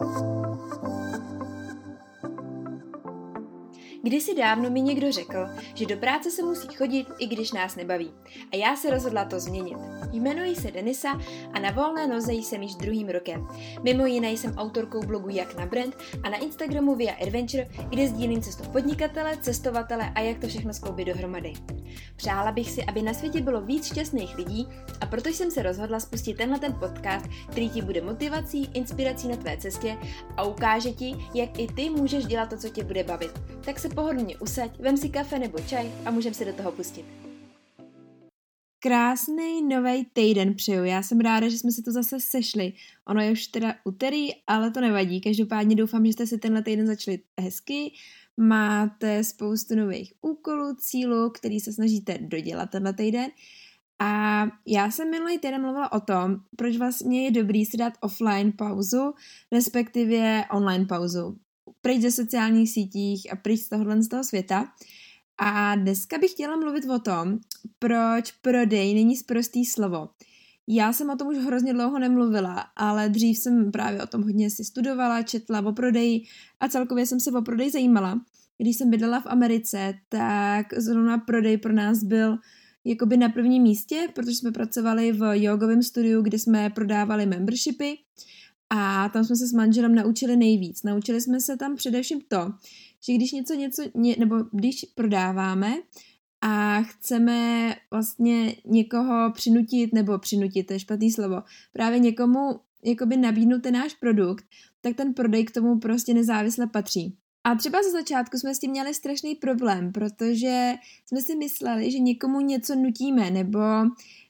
Música Kdysi dávno mi někdo řekl, že do práce se musí chodit, i když nás nebaví. A já se rozhodla to změnit. Jmenuji se Denisa a na volné noze jsem již druhým rokem. Mimo jiné jsem autorkou blogu Jak na brand a na Instagramu Via Adventure, kde sdílím cestu podnikatele, cestovatele a jak to všechno skloubit dohromady. Přála bych si, aby na světě bylo víc šťastných lidí a proto jsem se rozhodla spustit tenhle ten podcast, který ti bude motivací, inspirací na tvé cestě a ukáže ti, jak i ty můžeš dělat to, co tě bude bavit. Tak se pohodlně usaď, vem si kafe nebo čaj a můžeme se do toho pustit. Krásný nový týden přeju. Já jsem ráda, že jsme se to zase sešli. Ono je už teda úterý, ale to nevadí. Každopádně doufám, že jste si tenhle týden začali hezky. Máte spoustu nových úkolů, cílů, který se snažíte dodělat tenhle týden. A já jsem minulý týden mluvila o tom, proč vlastně je dobrý si dát offline pauzu, respektive online pauzu pryč ze sociálních sítích a pryč z tohohle z toho světa. A dneska bych chtěla mluvit o tom, proč prodej není sprostý slovo. Já jsem o tom už hrozně dlouho nemluvila, ale dřív jsem právě o tom hodně si studovala, četla o prodeji a celkově jsem se o prodej zajímala. Když jsem bydlela v Americe, tak zrovna prodej pro nás byl jakoby na prvním místě, protože jsme pracovali v jogovém studiu, kde jsme prodávali membershipy a tam jsme se s manželem naučili nejvíc. Naučili jsme se tam především to, že když něco, něco, ně, nebo když prodáváme a chceme vlastně někoho přinutit, nebo přinutit, to je špatný slovo, právě někomu jakoby nabídnout ten náš produkt, tak ten prodej k tomu prostě nezávisle patří. A třeba ze začátku jsme s tím měli strašný problém, protože jsme si mysleli, že někomu něco nutíme, nebo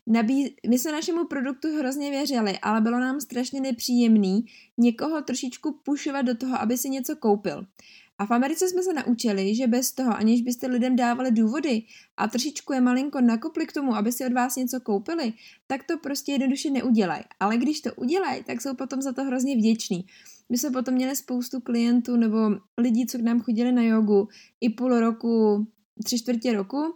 nabí... my jsme našemu produktu hrozně věřili, ale bylo nám strašně nepříjemný někoho trošičku pušovat do toho, aby si něco koupil. A v Americe jsme se naučili, že bez toho, aniž byste lidem dávali důvody a trošičku je malinko nakopli k tomu, aby si od vás něco koupili, tak to prostě jednoduše neudělají. Ale když to udělají, tak jsou potom za to hrozně vděční. My jsme potom měli spoustu klientů nebo lidí, co k nám chodili na jogu i půl roku, tři čtvrtě roku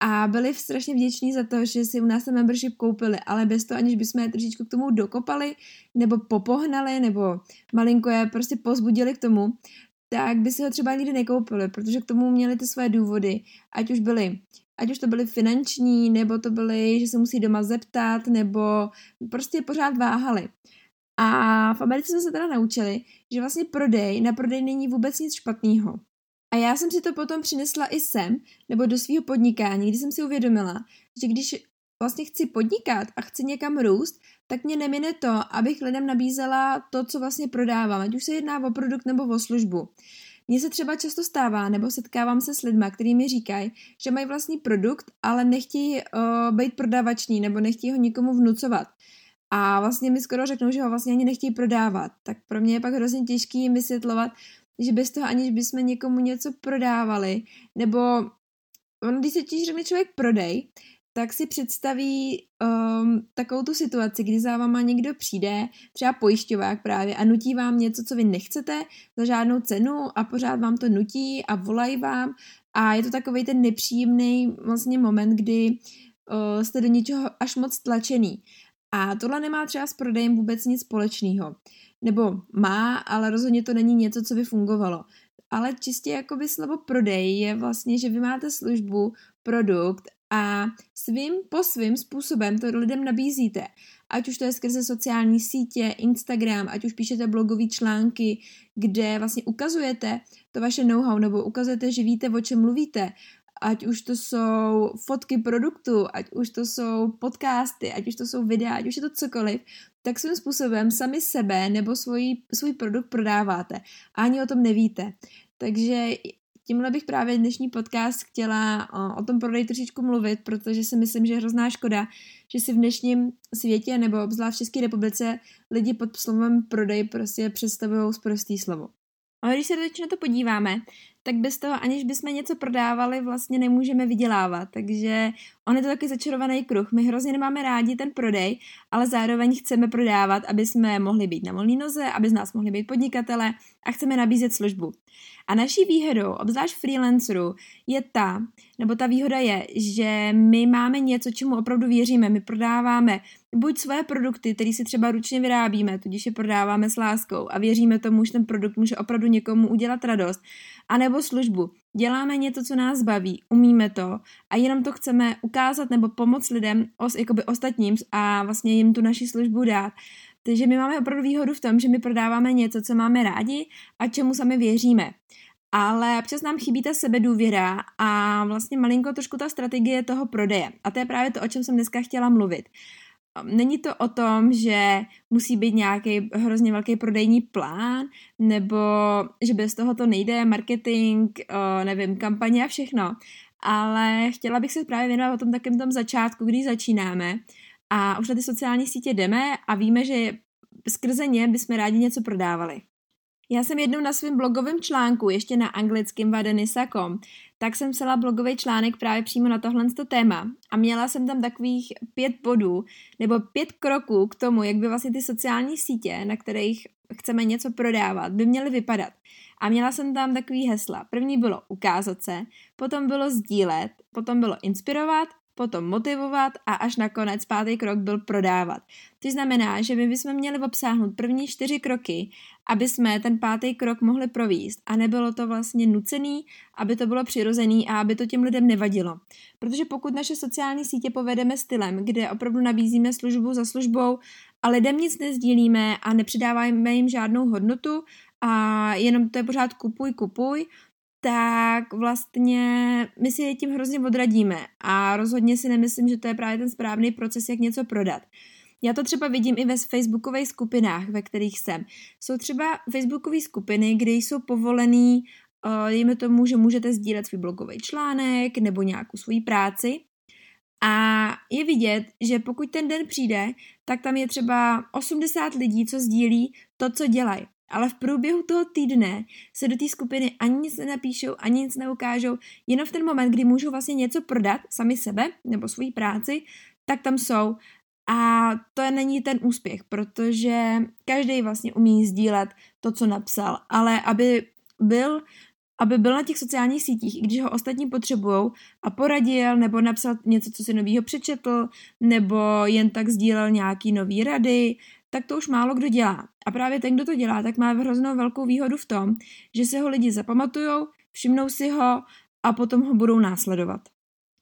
a byli strašně vděční za to, že si u nás ten membership koupili, ale bez toho, aniž bychom je trošičku k tomu dokopali, nebo popohnali, nebo malinko je prostě pozbudili k tomu, tak by si ho třeba nikdy nekoupili, protože k tomu měli ty své důvody, ať už byly ať už to byly finanční, nebo to byly, že se musí doma zeptat, nebo prostě pořád váhali. A v Americe jsme se teda naučili, že vlastně prodej, na prodej není vůbec nic špatného. A já jsem si to potom přinesla i sem, nebo do svého podnikání, kdy jsem si uvědomila, že když vlastně chci podnikat a chci někam růst, tak mě nemine to, abych lidem nabízela to, co vlastně prodávám, ať už se jedná o produkt nebo o službu. Mně se třeba často stává, nebo setkávám se s lidmi, kteří mi říkají, že mají vlastní produkt, ale nechtějí uh, být prodavační nebo nechtějí ho nikomu vnucovat. A vlastně mi skoro řeknou, že ho vlastně ani nechtějí prodávat. Tak pro mě je pak hrozně těžký jim vysvětlovat, že bez toho, aniž bychom někomu něco prodávali, nebo on, když se ti řekne člověk prodej, tak si představí um, takovou tu situaci, kdy za váma někdo přijde, třeba pojišťovák právě, a nutí vám něco, co vy nechcete za žádnou cenu a pořád vám to nutí a volají vám a je to takový ten nepříjemný vlastně moment, kdy uh, jste do něčeho až moc tlačený. A tohle nemá třeba s prodejem vůbec nic společného. Nebo má, ale rozhodně to není něco, co by fungovalo. Ale čistě jako by slovo prodej je vlastně, že vy máte službu, produkt a svým po svým způsobem to lidem nabízíte. Ať už to je skrze sociální sítě, Instagram, ať už píšete blogové články, kde vlastně ukazujete to vaše know-how nebo ukazujete, že víte, o čem mluvíte ať už to jsou fotky produktu, ať už to jsou podcasty, ať už to jsou videa, ať už je to cokoliv, tak svým způsobem sami sebe nebo svůj, svůj produkt prodáváte a ani o tom nevíte. Takže tímhle bych právě dnešní podcast chtěla o, o tom prodeji trošičku mluvit, protože si myslím, že je hrozná škoda, že si v dnešním světě nebo obzvlášť v České republice lidi pod slovem prodej prostě představují prostý slovo. Ale když se teď na to podíváme, tak bez toho, aniž bychom něco prodávali, vlastně nemůžeme vydělávat. Takže on je to taky začarovaný kruh. My hrozně nemáme rádi ten prodej, ale zároveň chceme prodávat, aby jsme mohli být na volné noze, aby z nás mohli být podnikatele a chceme nabízet službu. A naší výhodou, obzvlášť freelancerů, je ta, nebo ta výhoda je, že my máme něco, čemu opravdu věříme. My prodáváme buď svoje produkty, které si třeba ručně vyrábíme, tudíž je prodáváme s láskou a věříme tomu, že ten produkt může opravdu někomu udělat radost, anebo službu. Děláme něco, co nás baví, umíme to a jenom to chceme ukázat nebo pomoct lidem, os, jakoby ostatním a vlastně jim tu naši službu dát. Takže my máme opravdu výhodu v tom, že my prodáváme něco, co máme rádi a čemu sami věříme. Ale občas nám chybí ta sebedůvěra a vlastně malinko trošku ta strategie toho prodeje. A to je právě to, o čem jsem dneska chtěla mluvit. Není to o tom, že musí být nějaký hrozně velký prodejní plán, nebo že bez toho to nejde, marketing, nevím, kampaně a všechno. Ale chtěla bych se právě věnovat o tom takém tom začátku, kdy začínáme a už na ty sociální sítě jdeme a víme, že skrze ně bychom rádi něco prodávali. Já jsem jednou na svém blogovém článku, ještě na anglickém vadenisa.com, tak jsem psala blogový článek právě přímo na tohle téma a měla jsem tam takových pět bodů nebo pět kroků k tomu, jak by vlastně ty sociální sítě, na kterých chceme něco prodávat, by měly vypadat. A měla jsem tam takový hesla. První bylo ukázat se, potom bylo sdílet, potom bylo inspirovat potom motivovat a až nakonec pátý krok byl prodávat. To znamená, že my bychom měli obsáhnout první čtyři kroky, aby jsme ten pátý krok mohli províst a nebylo to vlastně nucený, aby to bylo přirozený a aby to těm lidem nevadilo. Protože pokud naše sociální sítě povedeme stylem, kde opravdu nabízíme službu za službou a lidem nic nezdílíme a nepřidáváme jim žádnou hodnotu a jenom to je pořád kupuj, kupuj, tak vlastně my si je tím hrozně odradíme a rozhodně si nemyslím, že to je právě ten správný proces, jak něco prodat. Já to třeba vidím i ve facebookových skupinách, ve kterých jsem. Jsou třeba facebookové skupiny, kde jsou povolený, uh, dejme tomu, že můžete sdílet svůj blogový článek nebo nějakou svoji práci. A je vidět, že pokud ten den přijde, tak tam je třeba 80 lidí, co sdílí to, co dělají. Ale v průběhu toho týdne se do té skupiny ani nic nenapíšou, ani nic neukážou, jenom v ten moment, kdy můžou vlastně něco prodat sami sebe nebo svoji práci, tak tam jsou. A to není ten úspěch, protože každý vlastně umí sdílet to, co napsal, ale aby byl aby byl na těch sociálních sítích, i když ho ostatní potřebují a poradil, nebo napsal něco, co si novýho přečetl, nebo jen tak sdílel nějaký nový rady, tak to už málo kdo dělá. A právě ten, kdo to dělá, tak má hroznou velkou výhodu v tom, že se ho lidi zapamatujou, všimnou si ho a potom ho budou následovat.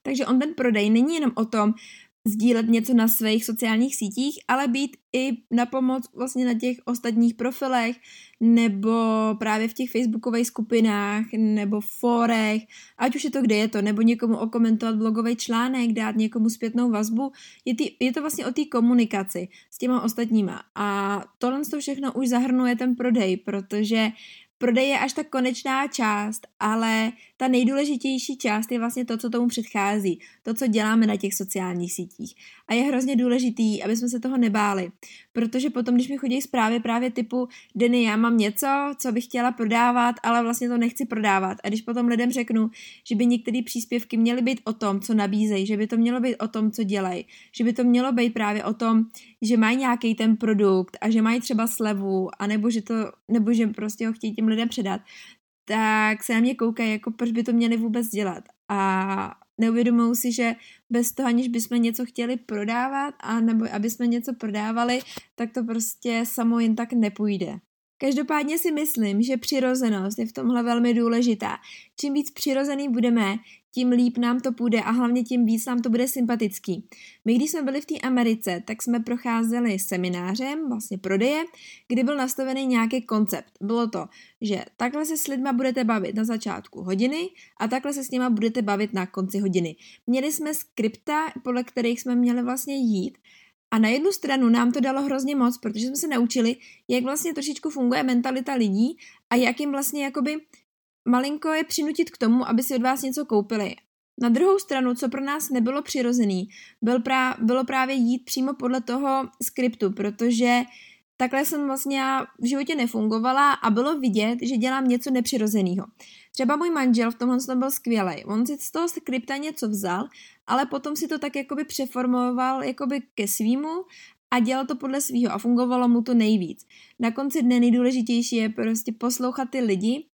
Takže on ten prodej není jenom o tom, sdílet něco na svých sociálních sítích, ale být i na pomoc vlastně na těch ostatních profilech, nebo právě v těch facebookových skupinách, nebo fórech, ať už je to kde je to, nebo někomu okomentovat blogový článek, dát někomu zpětnou vazbu. Je, tý, je to vlastně o té komunikaci s těma ostatníma. A tohle to všechno už zahrnuje ten prodej, protože Prodej je až ta konečná část, ale ta nejdůležitější část je vlastně to, co tomu předchází, to, co děláme na těch sociálních sítích. A je hrozně důležitý, aby jsme se toho nebáli, protože potom, když mi chodí zprávy právě typu, Denny, já mám něco, co bych chtěla prodávat, ale vlastně to nechci prodávat. A když potom lidem řeknu, že by některé příspěvky měly být o tom, co nabízejí, že by to mělo být o tom, co dělají, že by to mělo být právě o tom, že mají nějaký ten produkt a že mají třeba slevu, anebo že to, nebo že prostě ho chtějí těm lidem předat, tak se na mě koukají, jako proč by to měli vůbec dělat. A neuvědomují si, že bez toho, aniž bychom něco chtěli prodávat, a nebo aby jsme něco prodávali, tak to prostě samo jen tak nepůjde. Každopádně si myslím, že přirozenost je v tomhle velmi důležitá. Čím víc přirozený budeme, tím líp nám to půjde a hlavně tím víc nám to bude sympatický. My, když jsme byli v té Americe, tak jsme procházeli seminářem, vlastně prodeje, kdy byl nastavený nějaký koncept. Bylo to, že takhle se s lidma budete bavit na začátku hodiny a takhle se s nima budete bavit na konci hodiny. Měli jsme skripta, podle kterých jsme měli vlastně jít a na jednu stranu nám to dalo hrozně moc, protože jsme se naučili, jak vlastně trošičku funguje mentalita lidí a jak jim vlastně jakoby malinko je přinutit k tomu, aby si od vás něco koupili. Na druhou stranu, co pro nás nebylo přirozený, byl prá- bylo právě jít přímo podle toho skriptu, protože takhle jsem vlastně v životě nefungovala a bylo vidět, že dělám něco nepřirozeného. Třeba můj manžel v tomhle byl skvělý. On si z toho skripta něco vzal, ale potom si to tak jakoby přeformoval jakoby ke svýmu a dělal to podle svého a fungovalo mu to nejvíc. Na konci dne nejdůležitější je prostě poslouchat ty lidi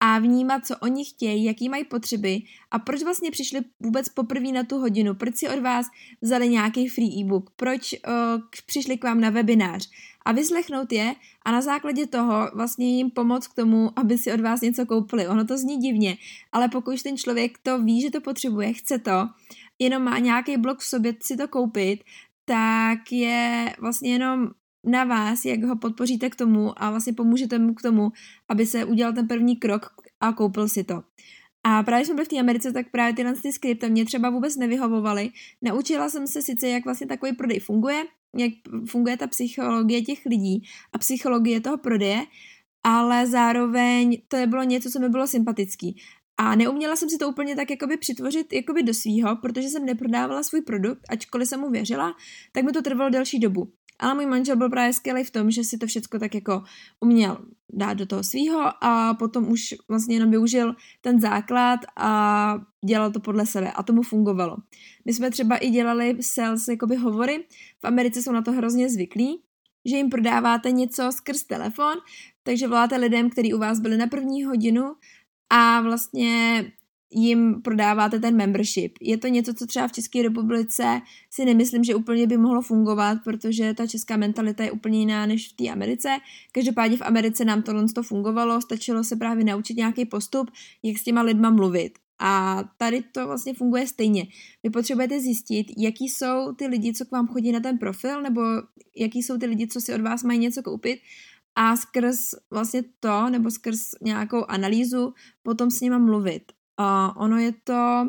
a vnímat, co oni chtějí, jaký mají potřeby a proč vlastně přišli vůbec poprvé na tu hodinu, proč si od vás vzali nějaký free e-book, proč uh, přišli k vám na webinář a vyslechnout je a na základě toho vlastně jim pomoct k tomu, aby si od vás něco koupili. Ono to zní divně, ale pokud ten člověk to ví, že to potřebuje, chce to, jenom má nějaký blok v sobě si to koupit, tak je vlastně jenom na vás, jak ho podpoříte k tomu a vlastně pomůžete mu k tomu, aby se udělal ten první krok a koupil si to. A právě jsme byli v té Americe, tak právě tyhle ty skripty mě třeba vůbec nevyhovovaly. Naučila jsem se sice, jak vlastně takový prodej funguje, jak funguje ta psychologie těch lidí a psychologie toho prodeje, ale zároveň to nebylo něco, co mi bylo sympatický. A neuměla jsem si to úplně tak jakoby přitvořit jakoby do svýho, protože jsem neprodávala svůj produkt, ačkoliv jsem mu věřila, tak mi to trvalo delší dobu. Ale můj manžel byl právě skvělý v tom, že si to všechno tak jako uměl dát do toho svýho a potom už vlastně jenom využil ten základ a dělal to podle sebe a tomu fungovalo. My jsme třeba i dělali sales jakoby hovory, v Americe jsou na to hrozně zvyklí, že jim prodáváte něco skrz telefon, takže voláte lidem, kteří u vás byli na první hodinu a vlastně jim prodáváte ten membership. Je to něco, co třeba v České republice si nemyslím, že úplně by mohlo fungovat, protože ta česká mentalita je úplně jiná než v té Americe. Každopádně v Americe nám tohle to fungovalo, stačilo se právě naučit nějaký postup, jak s těma lidma mluvit. A tady to vlastně funguje stejně. Vy potřebujete zjistit, jaký jsou ty lidi, co k vám chodí na ten profil, nebo jaký jsou ty lidi, co si od vás mají něco koupit a skrz vlastně to, nebo skrz nějakou analýzu potom s nima mluvit. A ono je to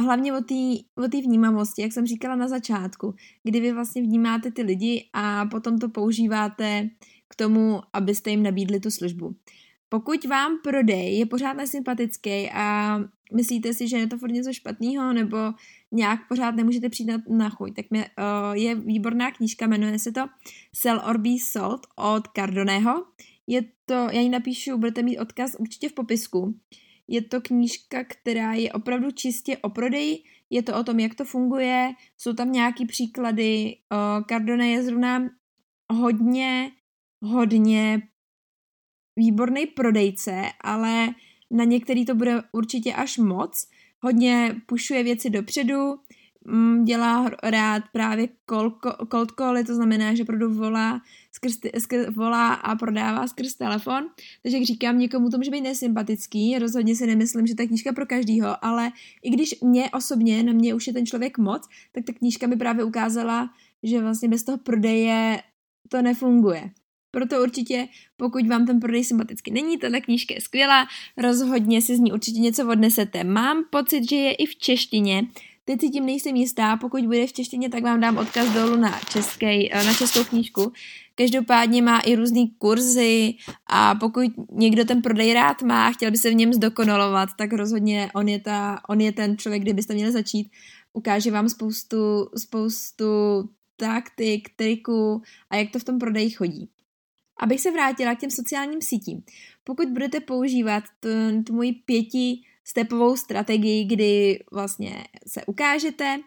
hlavně o té vnímavosti, jak jsem říkala na začátku, kdy vy vlastně vnímáte ty lidi a potom to používáte k tomu, abyste jim nabídli tu službu. Pokud vám prodej je pořád nesympatický a myslíte si, že je to furt něco špatného nebo nějak pořád nemůžete přijít na, na chuť, tak mě, uh, je výborná knížka, jmenuje se to Sell or Be Sold od Cardoneho. Je to, já ji napíšu, budete mít odkaz určitě v popisku. Je to knížka, která je opravdu čistě o prodeji, je to o tom, jak to funguje, jsou tam nějaký příklady. Cardone je zrovna hodně, hodně výborný prodejce, ale na některý to bude určitě až moc. Hodně pušuje věci dopředu, Mm, dělá rád právě cold, cally, to znamená, že produkt volá, skrz, skrz, volá a prodává skrz telefon. Takže jak říkám, někomu to může být nesympatický, rozhodně si nemyslím, že ta knížka pro každýho, ale i když mě osobně, na mě už je ten člověk moc, tak ta knížka mi právě ukázala, že vlastně bez toho prodeje to nefunguje. Proto určitě, pokud vám ten prodej sympaticky není, tato knížka je skvělá, rozhodně si z ní určitě něco odnesete. Mám pocit, že je i v češtině, Teď si tím nejsem jistá, pokud bude v češtině, tak vám dám odkaz dolů na, českej, eh, na českou knížku. Každopádně má i různé kurzy a pokud někdo ten prodej rád má, chtěl by se v něm zdokonalovat, tak rozhodně on je, ta, on je ten člověk, kde byste měli začít. Ukáže vám spoustu, spoustu taktik, triků a jak to v tom prodeji chodí. Abych se vrátila k těm sociálním sítím. Pokud budete používat tu moji pěti stepovou strategii, kdy vlastně se ukážete,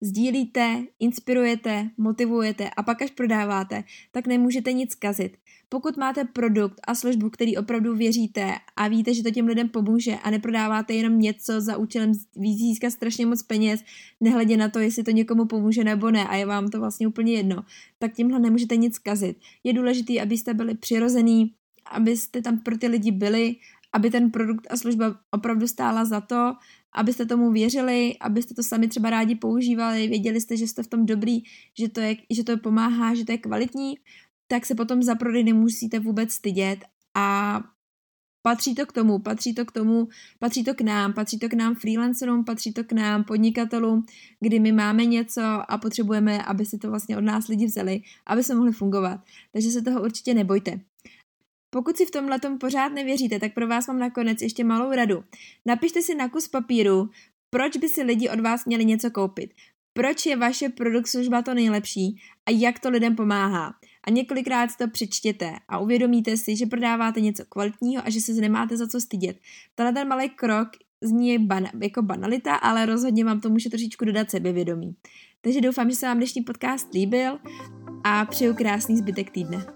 sdílíte, inspirujete, motivujete a pak až prodáváte, tak nemůžete nic kazit. Pokud máte produkt a službu, který opravdu věříte a víte, že to těm lidem pomůže a neprodáváte jenom něco za účelem získat strašně moc peněz, nehledě na to, jestli to někomu pomůže nebo ne a je vám to vlastně úplně jedno, tak tímhle nemůžete nic kazit. Je důležité, abyste byli přirozený, abyste tam pro ty lidi byli aby ten produkt a služba opravdu stála za to, abyste tomu věřili, abyste to sami třeba rádi používali, věděli jste, že jste v tom dobrý, že to, je, že to pomáhá, že to je kvalitní, tak se potom za prodej nemusíte vůbec stydět a patří to k tomu, patří to k tomu, patří to k nám, patří to k nám freelancerům, patří to k nám podnikatelům, kdy my máme něco a potřebujeme, aby si to vlastně od nás lidi vzali, aby se mohli fungovat. Takže se toho určitě nebojte. Pokud si v tomhle pořád nevěříte, tak pro vás mám nakonec ještě malou radu. Napište si na kus papíru, proč by si lidi od vás měli něco koupit. Proč je vaše produkt služba to nejlepší a jak to lidem pomáhá. A několikrát to přečtěte a uvědomíte si, že prodáváte něco kvalitního a že se nemáte za co stydět. Tenhle ten malý krok zní jako banalita, ale rozhodně vám to může trošičku dodat sebevědomí. Takže doufám, že se vám dnešní podcast líbil a přeju krásný zbytek týdne.